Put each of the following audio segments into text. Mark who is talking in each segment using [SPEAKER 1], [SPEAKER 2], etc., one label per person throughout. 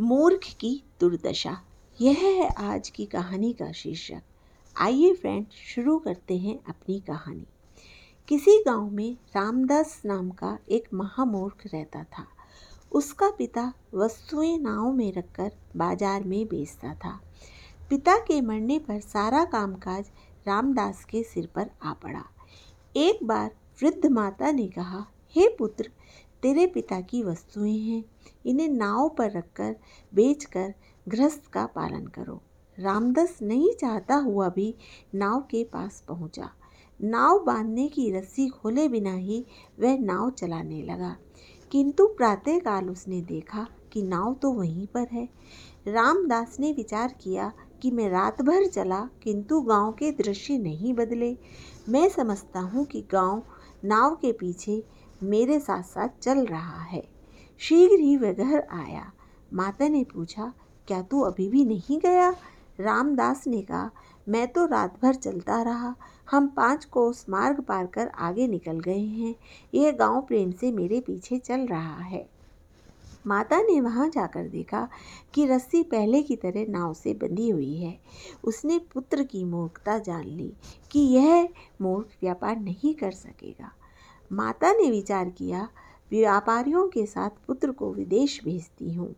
[SPEAKER 1] मूर्ख की दुर्दशा। यह है आज की कहानी का शीर्षक। आइए फ्रेंड शुरू करते हैं अपनी कहानी। किसी गाँव में रामदास नाम का एक महामूर्ख रहता था। उसका पिता वस्तुएँ नाव में रखकर बाज़ार में बेचता था। पिता के मरने पर सारा कामकाज रामदास के सिर पर आ पड़ा। एक बार वृद्ध माता ने कहा, हे पुत्र तेरे पिता की वस्तुएँ हैं, इन्हें नाव पर रखकर बेचकर गृहस्थ का पालन करो। रामदास नहीं चाहता हुआ भी नाव के पास पहुँचा। नाव बांधने की रस्सी खोले बिना ही वह नाव चलाने लगा। किंतु प्रातःकाल उसने देखा कि नाव तो वहीं पर है। रामदास ने विचार किया कि मैं रात भर चला, किंतु गाँव के दृश्य नहीं बदले। मैं समझता हूँ कि गाँव नाव के पीछे मेरे साथ साथ चल रहा है। शीघ्र ही वह घर आया। माता ने पूछा, क्या तू अभी भी नहीं गया? रामदास ने कहा, मैं तो रात भर चलता रहा। हम पाँच कोस मार्ग पार कर आगे निकल गए हैं। यह गाँव प्रेम से मेरे पीछे चल रहा है। माता ने वहाँ जाकर देखा कि रस्सी पहले की तरह नाव से बंधी हुई है। उसने पुत्र की मूर्खता जान ली कि यह मूर्ख व्यापार नहीं कर सकेगा। माता ने विचार किया, व्यापारियों के साथ पुत्र को विदेश भेजती हूँ।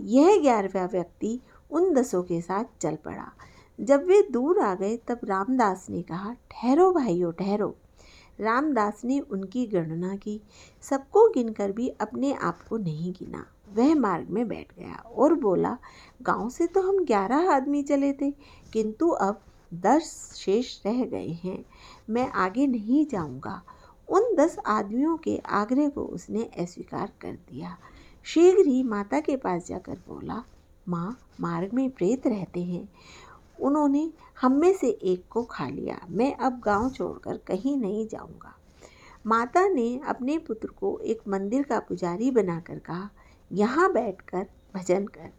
[SPEAKER 1] यह ग्यारहवा व्यक्ति उन दसों के साथ चल पड़ा। जब वे दूर आ गए, तब रामदास ने कहा, ठहरो भाइयों, ठहरो। रामदास ने उनकी गणना की। सबको गिनकर भी अपने आप को नहीं गिना। वह मार्ग में बैठ गया और बोला, गाँव से तो हम ग्यारह आदमी चले थे, किंतु अब दस शेष रह गए हैं। मैं आगे नहीं जाऊँगा। उन दस आदमियों के आग्रह को उसने अस्वीकार कर दिया। शीघ्र ही माता के पास जाकर बोला, माँ, मार्ग में प्रेत रहते हैं। उन्होंने हम में से एक को खा लिया। मैं अब गाँव छोड़कर कहीं नहीं जाऊँगा। माता ने अपने पुत्र को एक मंदिर का पुजारी बनाकर कहा, यहाँ बैठकर भजन कर।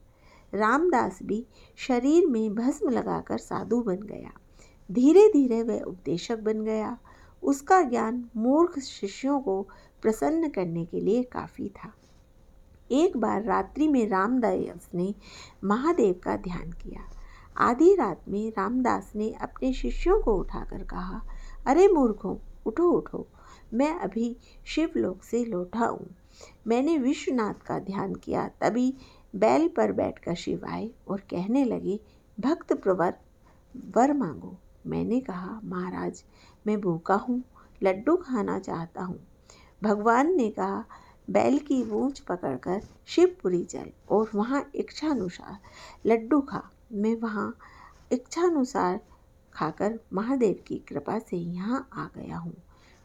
[SPEAKER 1] रामदास भी शरीर में भस्म लगाकर साधु बन गया। धीरे धीरे वह उपदेशक बन गया। उसका ज्ञान मूर्ख शिष्यों को प्रसन्न करने के लिए काफ़ी था। एक बार रात्रि में रामदास ने महादेव का ध्यान किया। आधी रात में रामदास ने अपने शिष्यों को उठाकर कहा, अरे मूर्खों, उठो उठो। मैं अभी शिवलोक से लौटा हूँ। मैंने विश्वनाथ का ध्यान किया, तभी बैल पर बैठकर शिव आए और कहने लगे, भक्त प्रवर, वर मांगो। मैंने कहा, महाराज, मैं भूखा हूँ, लड्डू खाना चाहता हूँ। भगवान ने कहा, बैल की वूँच पकड़कर शिवपुरी चल और वहाँ इच्छानुसार लड्डू खा। मैं वहाँ इच्छानुसार खाकर महादेव की कृपा से यहाँ आ गया हूँ।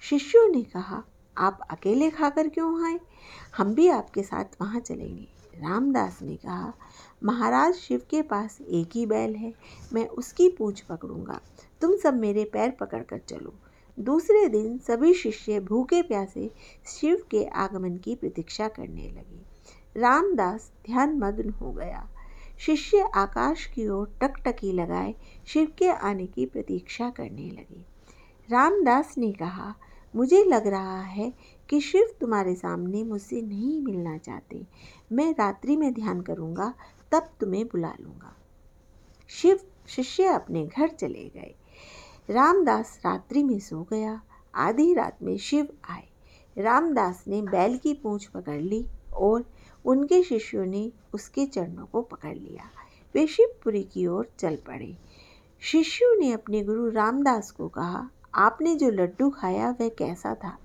[SPEAKER 1] शिष्यों ने कहा, आप अकेले खाकर क्यों आए? हम भी आपके साथ वहाँ चलेंगे। रामदास ने कहा, महाराज शिव के पास एक ही बैल है, मैं उसकी पूछ पकड़ूँगा। तुम सब मेरे पैर पकड़कर चलो। दूसरे दिन सभी शिष्य भूखे प्यासे शिव के आगमन की प्रतीक्षा करने लगे। रामदास ध्यान मग्न हो गया। शिष्य आकाश की ओर टकटकी लगाए शिव के आने की प्रतीक्षा करने लगे। रामदास ने कहा मुझे लग रहा है कि शिव तुम्हारे सामने मुझसे नहीं मिलना चाहते। मैं रात्रि में ध्यान करूँगा, तब तुम्हें बुला लूँगा। शिव शिष्य अपने घर चले गए। रामदास रात्रि में सो गया। आधी रात में शिव आए। रामदास ने बैल की पूंछ पकड़ ली और उनके शिष्यों ने उसके चरणों को पकड़ लिया। वे शिवपुरी की ओर चल पड़े। शिष्यों ने अपने गुरु रामदास को कहा आपने जो लड्डू खाया वह कैसा था?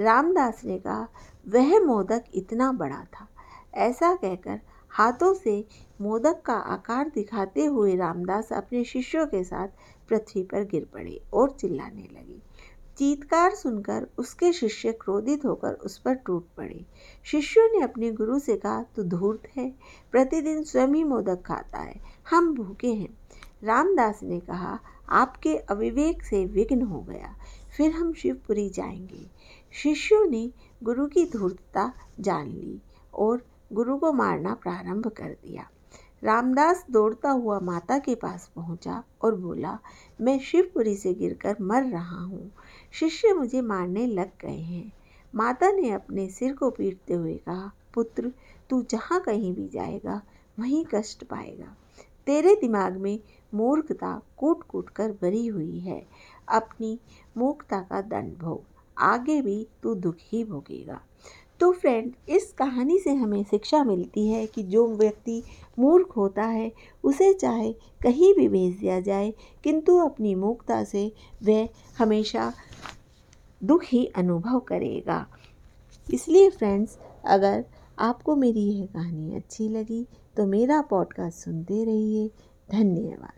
[SPEAKER 1] रामदास ने कहा, वह मोदक इतना बड़ा था। ऐसा कहकर हाथों से मोदक का आकार दिखाते हुए रामदास अपने शिष्यों के साथ पृथ्वी पर गिर पड़े और चिल्लाने लगे। चीतकार सुनकर उसके शिष्य क्रोधित होकर उस पर टूट पड़े। शिष्यों ने अपने गुरु से कहा, तू धूर्त है, प्रतिदिन स्वयं ही मोदक खाता है, हम भूखे हैं। रामदास ने कहा, आपके अविवेक से विघ्न हो गया, फिर हम शिवपुरी जाएँगे। शिष्यों ने गुरु की धूर्तता जान ली और गुरु को मारना प्रारंभ कर दिया। रामदास दौड़ता हुआ माता के पास पहुँचा और बोला, मैं शिवपुरी से गिरकर मर रहा हूँ। शिष्य मुझे मारने लग गए हैं। माता ने अपने सिर को पीटते हुए कहा, पुत्र, तू जहाँ कहीं भी जाएगा, वहीं कष्ट पाएगा। तेरे दिमाग में मूर्खता कूट कूट कर भरी हुई है। अपनी मूर्खता का दंड भोग। आगे भी तू दुख ही भोगेगा। तो फ्रेंड इस कहानी से हमें शिक्षा मिलती है कि जो व्यक्ति मूर्ख होता है, उसे चाहे कहीं भी भेज दिया जाए, किंतु अपनी मूर्खता से वह हमेशा दुख ही अनुभव करेगा। इसलिए फ्रेंड्स अगर आपको मेरी यह कहानी अच्छी लगी तो मेरा पॉडकास्ट सुनते रहिए। धन्यवाद।